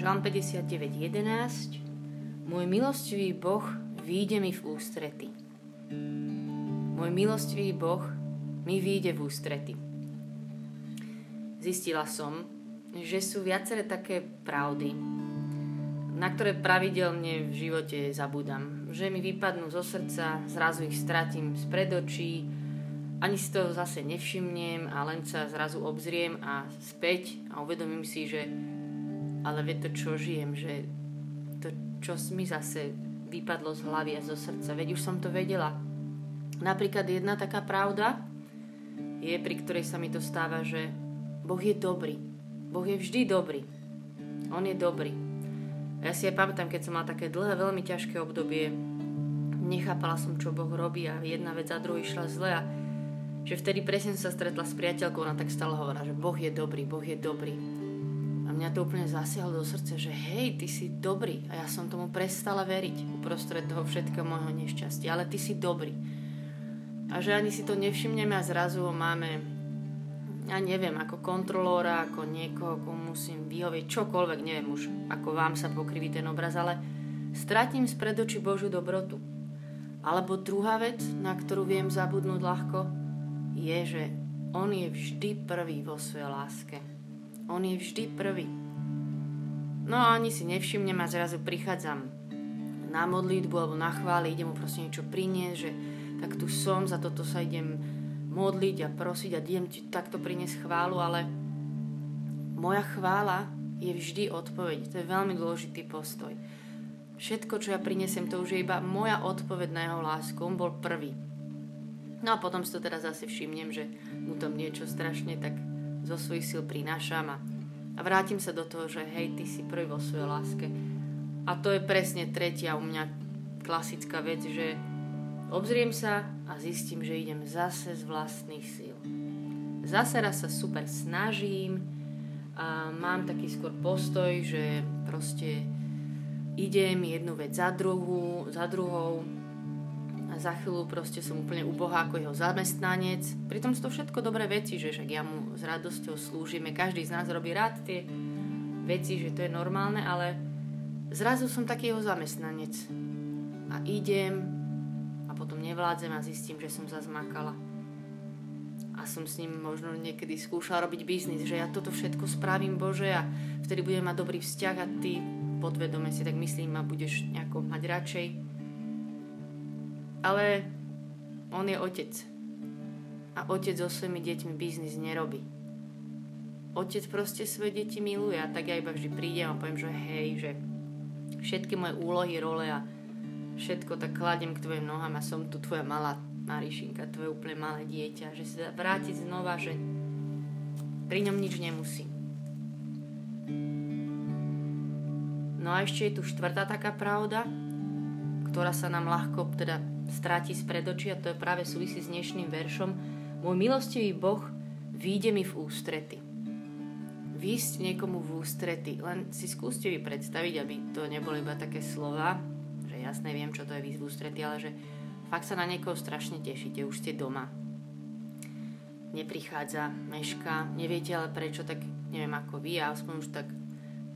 Žalm 59.11 Môj milostivý Boh výjde mi v ústrety. Môj milostivý Boh mi výjde v ústrety. Zistila som, že sú viaceré také pravdy, na ktoré pravidelne v živote zabudám. Že mi vypadnú zo srdca, zrazu ich stratím spred očí, ani si to zase nevšimnem a len sa zrazu obzriem a späť a uvedomím si, že ale vie to, čo žijem, že to, čo mi zase vypadlo z hlavy a zo srdca, veď už som to vedela. Napríklad jedna taká pravda je, pri ktorej sa mi to stáva, že Boh je dobrý. Boh je vždy dobrý. On je dobrý. Ja si aj pamätám, keď som mala také dlhé, veľmi ťažké obdobie, nechápala som, čo Boh robí a jedna vec za druhú išla zle a že vtedy presne som sa stretla s priateľkou, ona tak stále hovorila, že Boh je dobrý, Boh je dobrý. Mňa to úplne zasiahlo do srdca, že hej, ty si dobrý. A ja som tomu prestala veriť uprostred toho všetkého môjho nešťastia. Ale ty si dobrý. A že ani si to nevšimneme a zrazu máme, ja neviem, ako kontrolóra, ako niekoho, komu musím vyhovieť, čokoľvek, neviem už, ako vám sa pokriví ten obraz, ale stratím spred očí Božiu dobrotu. Alebo druhá vec, na ktorú viem zabudnúť ľahko, je, že On je vždy prvý vo svojej láske. On je vždy prvý. No a ani si nevšimnem a zrazu prichádzam na modlitbu alebo na chváli, idem mu proste niečo priniesť, že tak tu som, za toto sa idem modliť a prosiť a idem ti takto priniesť chválu, ale moja chvála je vždy odpoveď. To je veľmi dôležitý postoj. Všetko, čo ja prinesem, to už je iba moja odpoveď na jeho lásku. On bol prvý. No a potom si to teraz zase všimnem, že mu tam niečo strašne tak zo svojich síl prinášam a, vrátim sa do toho, že hej, ty si prvý vo svojej láske. A to je presne tretia u mňa klasická vec, že obzriem sa a zistím, že idem zase z vlastných síl. Zase raz sa super snažím a mám taký skôr postoj, že proste idem jednu vec za druhú, za druhou, za chvíľu proste som úplne ubohá ako jeho zamestnanec. Pritom sú to všetko dobré veci, že však ja mu s radosťou slúžime, každý z nás robí rád tie veci, že to je normálne, ale zrazu som taký jeho zamestnanec. A idem a potom nevládzem a zistím, že som zazmakala. A som s ním možno niekedy skúšala robiť biznis, že ja toto všetko spravím Bože a vtedy budem mať dobrý vzťah a ty podvedome si tak myslím a budeš nejako mať radšej ale on je otec. A otec so svojimi deťmi biznis nerobí. Otec proste svoje deti miluje a tak ja iba vždy prídem a poviem, že hej, že všetky moje úlohy, role a všetko tak kladem k tvojim nohám a som tu tvoja malá Marišinka, tvoje úplne malé dieťa, že sa vrátiť znova, že pri ňom nič nemusí. No a ešte je tu štvrtá taká pravda, ktorá sa nám ľahko teda stráti z predočia, to je práve súvisí s dnešným veršom. Môj milostivý Boh výjde mi v ústrety. Výsť niekomu v ústrety. Len si skúste vy predstaviť, aby to neboli iba také slova, že jasne viem, čo to je výsť v ústrety, ale že fakt sa na niekoho strašne tešíte, už ste doma. Neprichádza, meška, neviete ale prečo, tak neviem ako vy, ja aspoň už tak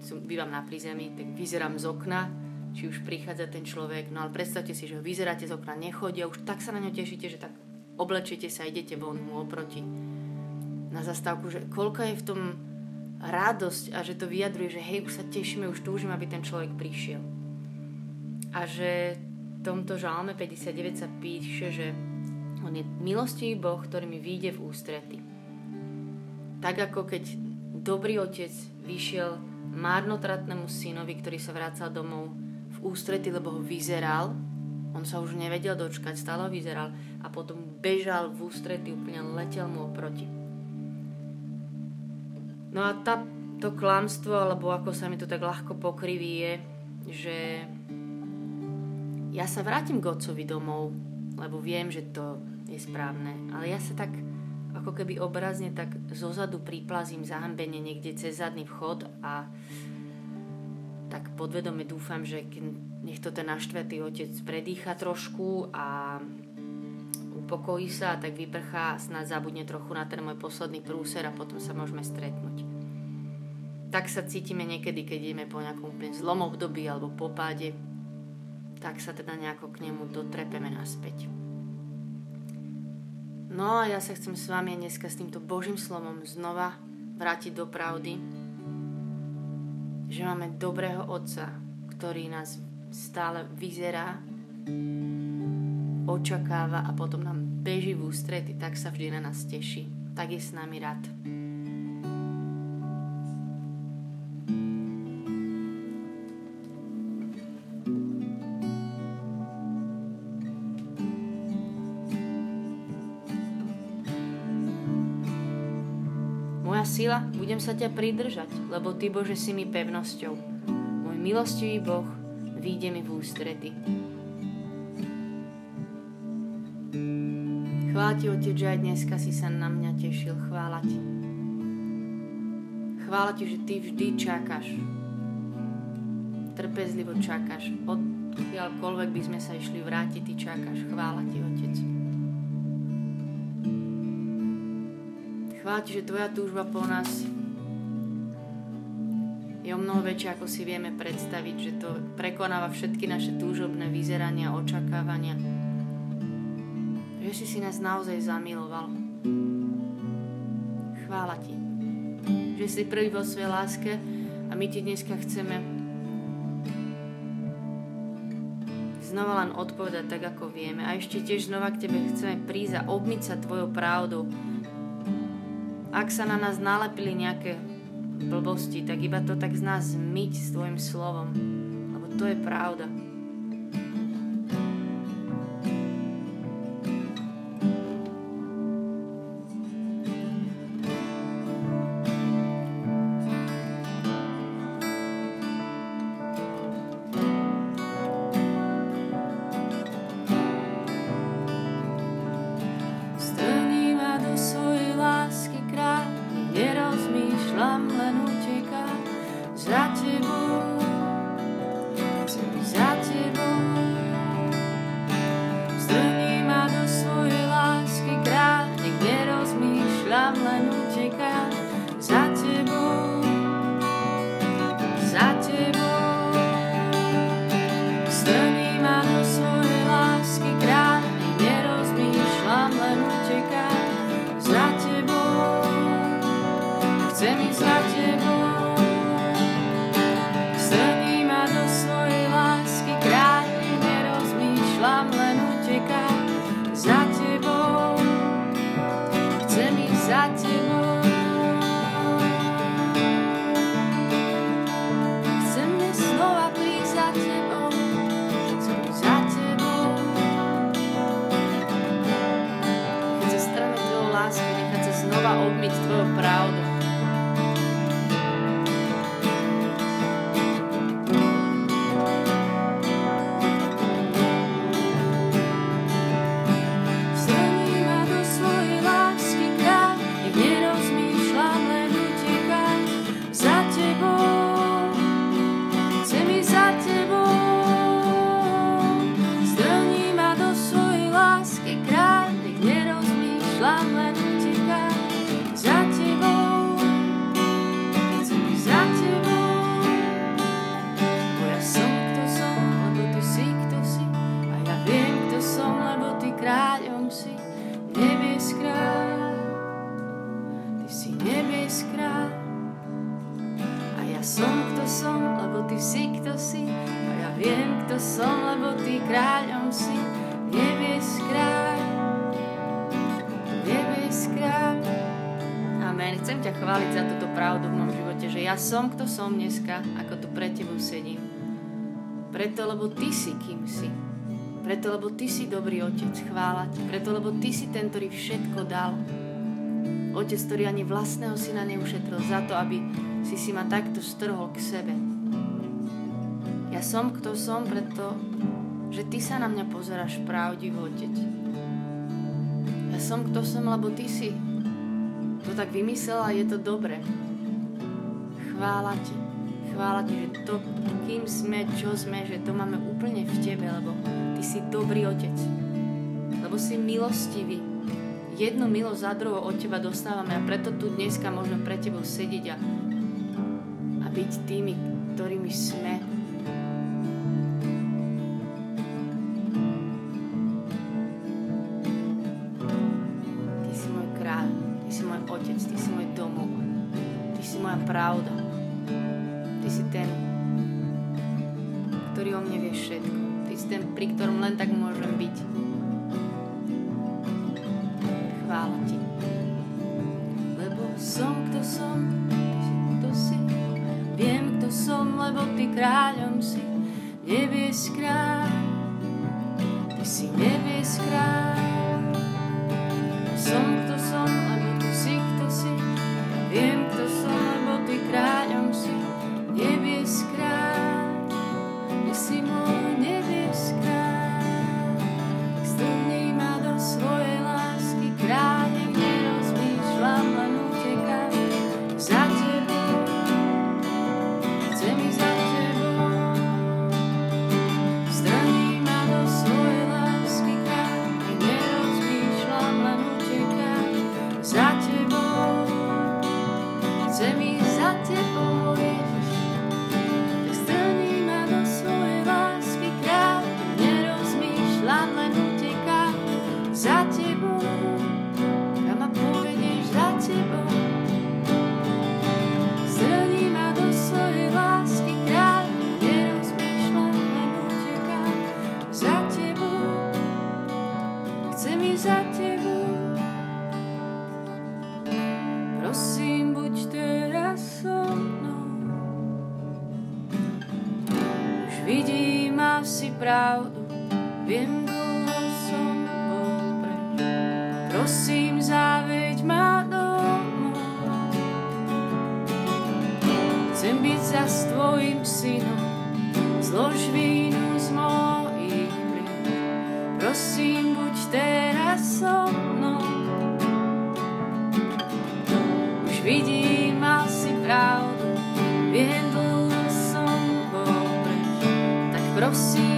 som, bývam na prízemí, tak vyzerám z okna, či už prichádza ten človek, no ale predstavte si, že ho vyzeráte z okna, nechodia, už tak sa na ňo tešíte, že tak oblečíte sa, idete von mu oproti na zastávku, že koľko je v tom radosť a že to vyjadruje, že hej, už sa tešíme, už túžim, aby ten človek prišiel. A že v tomto žalme 59 sa píše, že on je milostivý Boh, ktorý mi vyjde v ústrety. Tak ako keď dobrý otec vyšiel márnotratnému synovi, ktorý sa vracal domov ústrety, lebo ho vyzeral. On sa už nevedel dočkať, stále ho vyzeral a potom bežal v ústrety, úplne letel mu oproti. No a tá, to klamstvo, alebo ako sa mi to tak ľahko pokriví, je, že ja sa vrátim k otcovi domov, lebo viem, že to je správne, ale ja sa tak ako keby obrazne tak zozadu priplazím zahambene niekde cez zadný vchod a tak podvedome dúfam, že nech to ten naštvetý otec predýcha trošku a upokojí sa a tak vyprchá a snad zabudne trochu na ten môj posledný prúser a potom sa môžeme stretnúť. tak sa cítime niekedy, keď ideme po nejakom úplne zlom období alebo po páde, tak sa teda nejako k nemu dotrepeme naspäť. No a ja sa chcem s vami dneska s týmto Božím slovom znova vrátiť do pravdy, že máme dobrého Otca, ktorý nás stále vyzerá, očakáva a potom nám beží v ústrety, tak sa vždy na nás teší. Tak je s nami rád. Sila, budem sa ťa pridržať, lebo Ty, Bože, si mi pevnosťou. Môj milostivý Boh, výjde mi v ústrety. Chvála Ti, Otec, že aj dneska si sa na mňa tešil. Chvála Ti. Chvála Ti, že Ty vždy čakáš. Trpezlivo čakáš. Odkiaľkoľvek by sme sa išli vrátiť, Ty čakáš. Chvála Ti, Otec. Chvála Ti, že Tvoja túžba po nás je o mnoho väčšia, ako si vieme predstaviť, že to prekonáva všetky naše túžobné vyzerania, očakávania. Že si si nás naozaj zamiloval. Chvála Ti, že si prvý vo svojej láske a my Ti dneska chceme znova len odpovedať tak, ako vieme. A ešte tiež znova k Tebe chceme prísť a obmyť sa Tvojou pravdou, ak sa na nás nalepili nejaké blbosti, tak iba to tak z nás zmyť s tvojim slovom, lebo to je pravda. I'm letting som, kto som dneska, ako tu pre tebou sedím. Preto, lebo ty si, kým si. Preto, lebo ty si dobrý otec, chvála ti. Preto, lebo ty si ten, ktorý všetko dal. Otec, ktorý ani vlastného syna neušetril za to, aby si si ma takto strhol k sebe. Ja som, kto som, preto, že ty sa na mňa pozeráš pravdivo, otec. Ja som, kto som, lebo ty si tak vymyslel a je to dobré chvála Ti. Chvála Ti, že to, kým sme, čo sme, že to máme úplne v Tebe, lebo Ty si dobrý Otec. Lebo si milostivý. Jednu milosť za druhou od Teba dostávame a preto tu dneska môžeme pre Tebou sedieť a byť tými, ktorými sme. Ty si ten, ktorý o mne vie všetko. Ty si ten, pri ktorom len tak môžem byť. Chvála Ti. Lebo som, kto som, som, lebo Ty kráľom si, nebies kráľ. Viem, dlho som bol preč, prosím, záveď ma domov. Chcem byť za tvojim synom, zlož vínu z mojich plín. Prosím, buď teraz so mnou. Už vidím, mal si pravdu, viem, dlho som bol preč, tak prosím,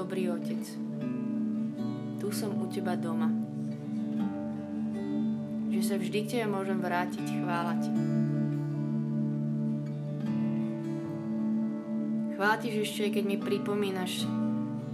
dobrý otec. Tu som u teba doma. Že sa vždy k tebe môžem vrátiť, chvála ti. Chvála ti, že ešte keď mi pripomínaš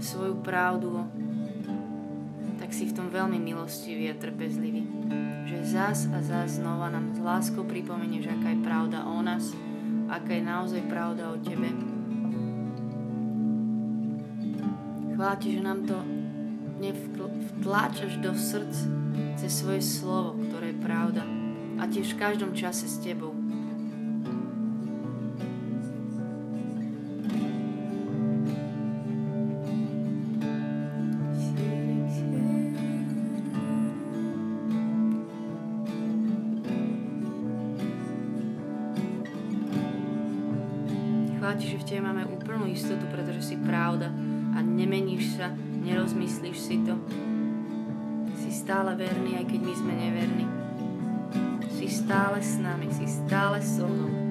svoju pravdu, tak si v tom veľmi milostivý a trpezlivý. Že zás a zás znova nám s láskou pripomenieš, aká je pravda o nás, aká je naozaj pravda o tebe Chvála že nám to nevtláčaš do srdc cez svoje slovo, ktoré je pravda. A tiež v každom čase s tebou. Chvála že v tebe máme úplnú istotu, pretože si pravda a nemeníš sa, nerozmyslíš si to. Si stále verný, aj keď my sme neverní. Si stále s nami, si stále so mnou.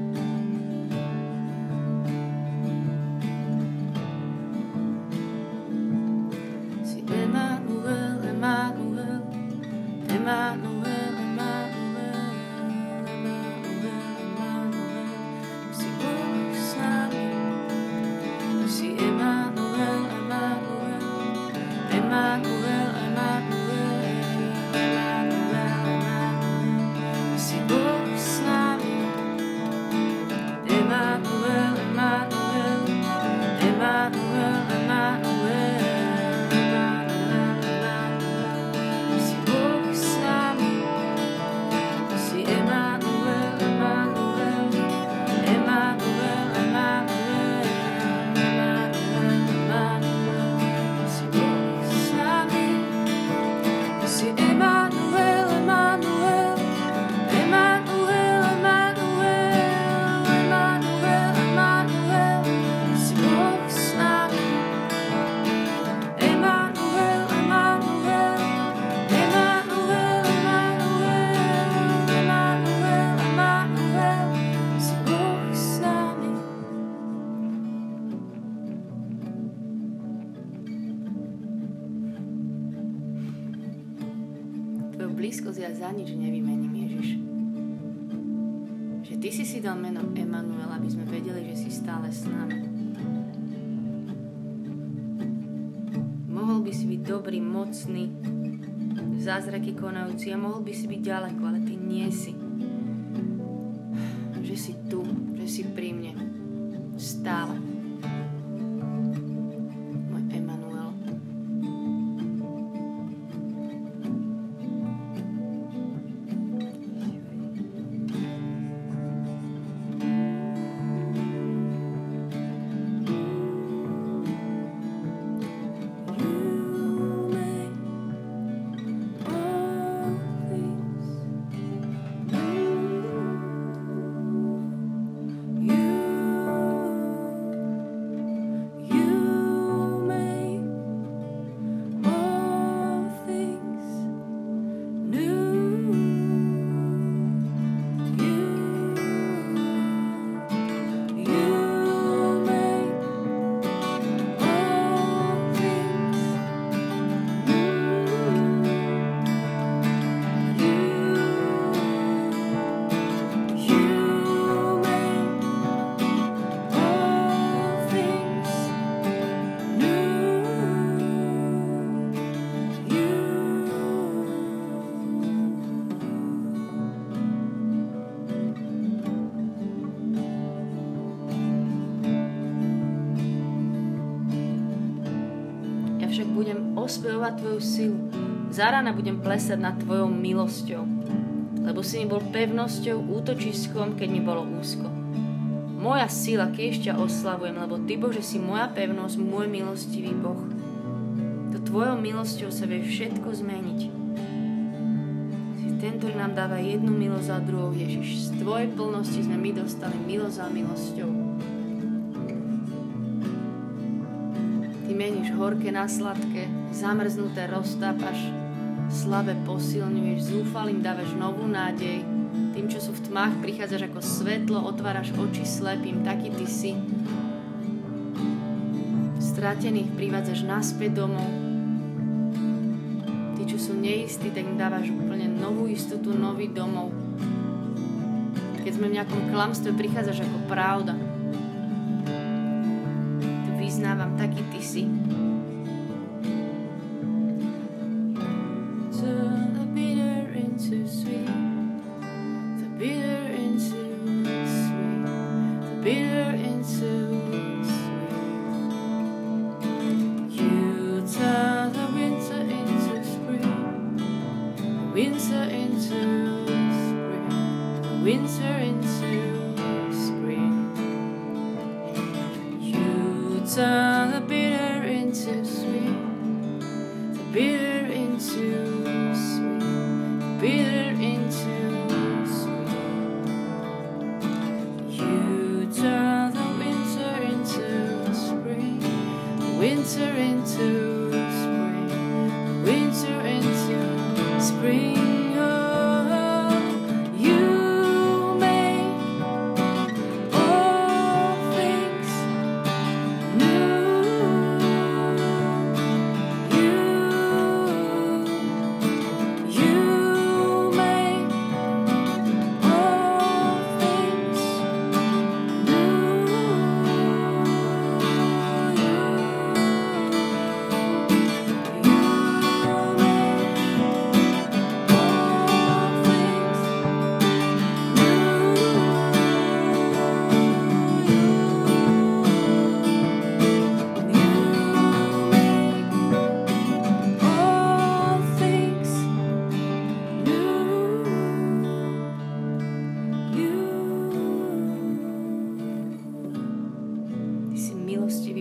Dal meno Emanuel, aby sme vedeli, že si stále s nami. Mohol by si byť dobrý, mocný, zázraky konajúci a mohol by si byť ďaleko, ale Ty nie si. Že si tu, že si pri mne. Stále. Ospevovať Tvoju silu. Za rána budem plesať nad Tvojou milosťou, lebo si mi bol pevnosťou, útočiskom, keď mi bolo úzko. Moja sila, keď ťa oslavujem, lebo Ty, Bože, si moja pevnosť, môj milostivý Boh. To Tvojou milosťou sa vie všetko zmeniť. Si ten, ktorý nám dáva jednu milosť za druhou, Ježiš. Z Tvojej plnosti sme my dostali milosť za milosťou. Ty meníš horké na sladké, zamrznuté roztápaš, slabé posilňuješ, zúfalým dávaš novú nádej, tým, čo sú v tmách, prichádzaš ako svetlo, otváraš oči slepým, taký ty si. Stratených privádzaš naspäť domov. Tí, čo sú neistí, tak im dávaš úplne novú istotu, nový domov. Keď sme v nejakom klamstve, prichádzaš ako pravda. Lucy. Turn the bitter into sweet, the bitter into sweet, the bitter into sweet. You turn the winter into spring, the winter into spring, the winter into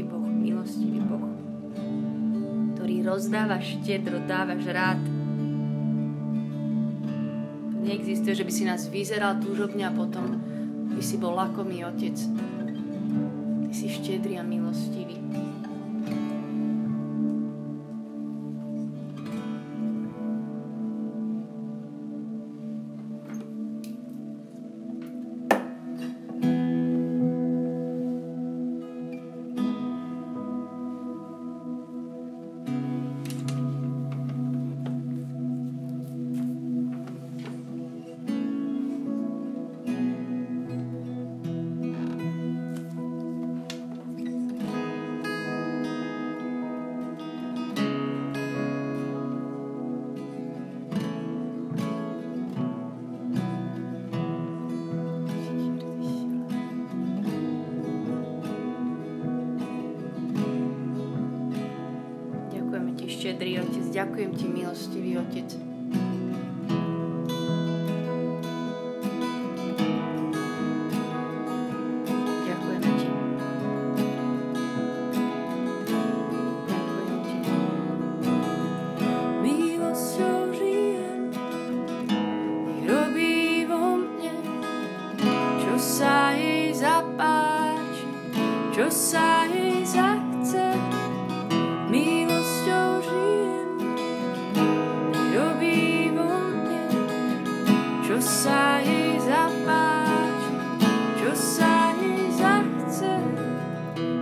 Tu vyznávam, taký ty si. rozdávaš štedro, dávaš rád. Neexistuje, že by si nás vyzeral túžobne a potom by si bol lakomý otec. Ty si štedrý a milostivý. Štedrý Otec, ďakujem Ti, milostivý Otec. sa jej zapáči, čo sa jej zachce.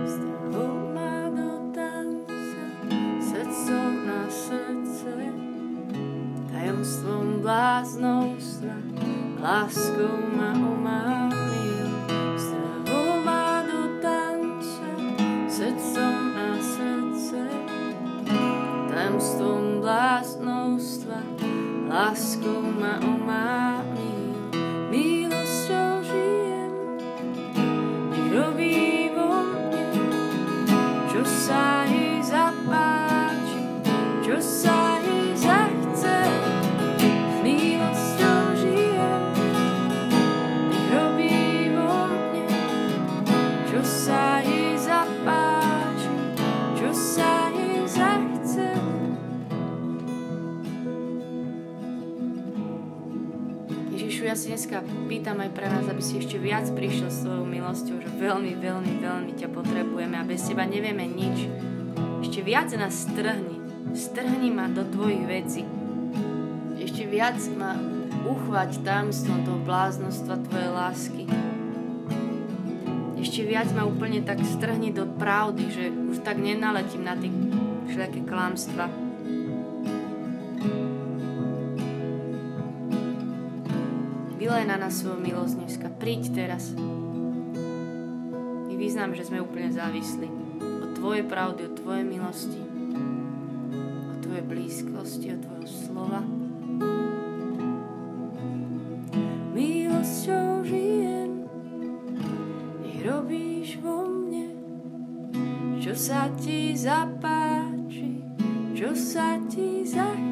S tebou má do tanca, srdcom na srdce, tajomstvom bláznou sna, láskou pýtam aj pre nás, aby si ešte viac prišiel svojou milosťou, že veľmi, veľmi, veľmi ťa potrebujeme a bez teba nevieme nič. Ešte viac nás strhni. Strhni ma do tvojich vecí. Ešte viac ma uchvať tajomstvom toho bláznostva tvojej lásky. Ešte viac ma úplne tak strhni do pravdy, že už tak nenaletím na tie všelijaké klamstva. Vylej na nás svoju milosť dneska. Príď teraz. My vyznám, že sme úplne závislí od Tvojej pravdy, od Tvojej milosti, od Tvojej blízkosti, od Tvojho slova. Milosťou žijem, nech robíš vo mne, čo sa Ti zapáči, čo sa Ti zachce.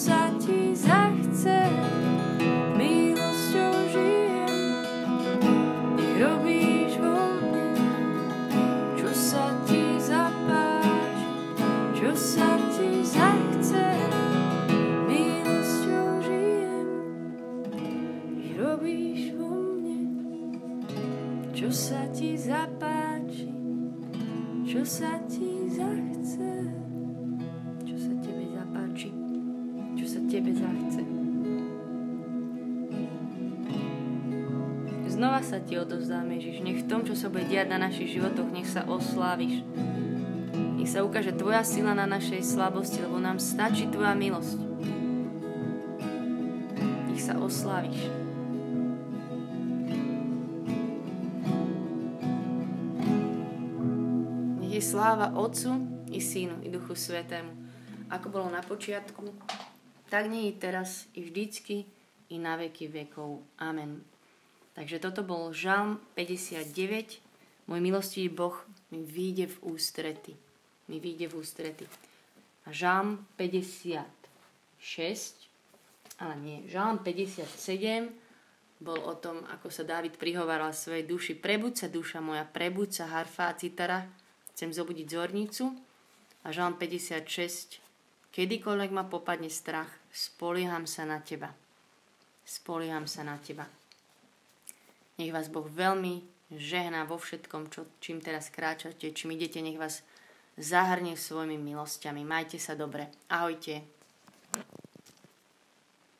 Sa ti zachce. Milosťou žijem, nech robíš vo mne, čo sa ti zapáči, čo sa ti zachce. Tebe zachce. Znova sa ti odovzdáme, Ježiš. Nech v tom, čo sa bude diať na našich životoch, nech sa osláviš. Nech sa ukáže Tvoja sila na našej slabosti, lebo nám stačí Tvoja milosť. Nech sa osláviš. sláva Otcu i Synu i Duchu Svetému, ako bolo na počiatku, tak nie i teraz, i vždycky, i na veky vekov. Amen. Takže toto bol Žalm 59. Môj milostivý Boh mi vyjde v ústrety. Mi vyjde v ústrety. A Žalm 56, ale nie, Žalm 57 bol o tom, ako sa Dávid prihováral svojej duši. Prebuď sa, duša moja, prebuď sa, harfa a citara, Chcem zobudiť zornicu a Žalm 56. Kedykoľvek ma popadne strach, spolieham sa na teba. Spolieham sa na teba. Nech vás Boh veľmi žehná vo všetkom, čo, čím teraz kráčate, čím idete, nech vás zahrnie svojimi milosťami. Majte sa dobre. Ahojte.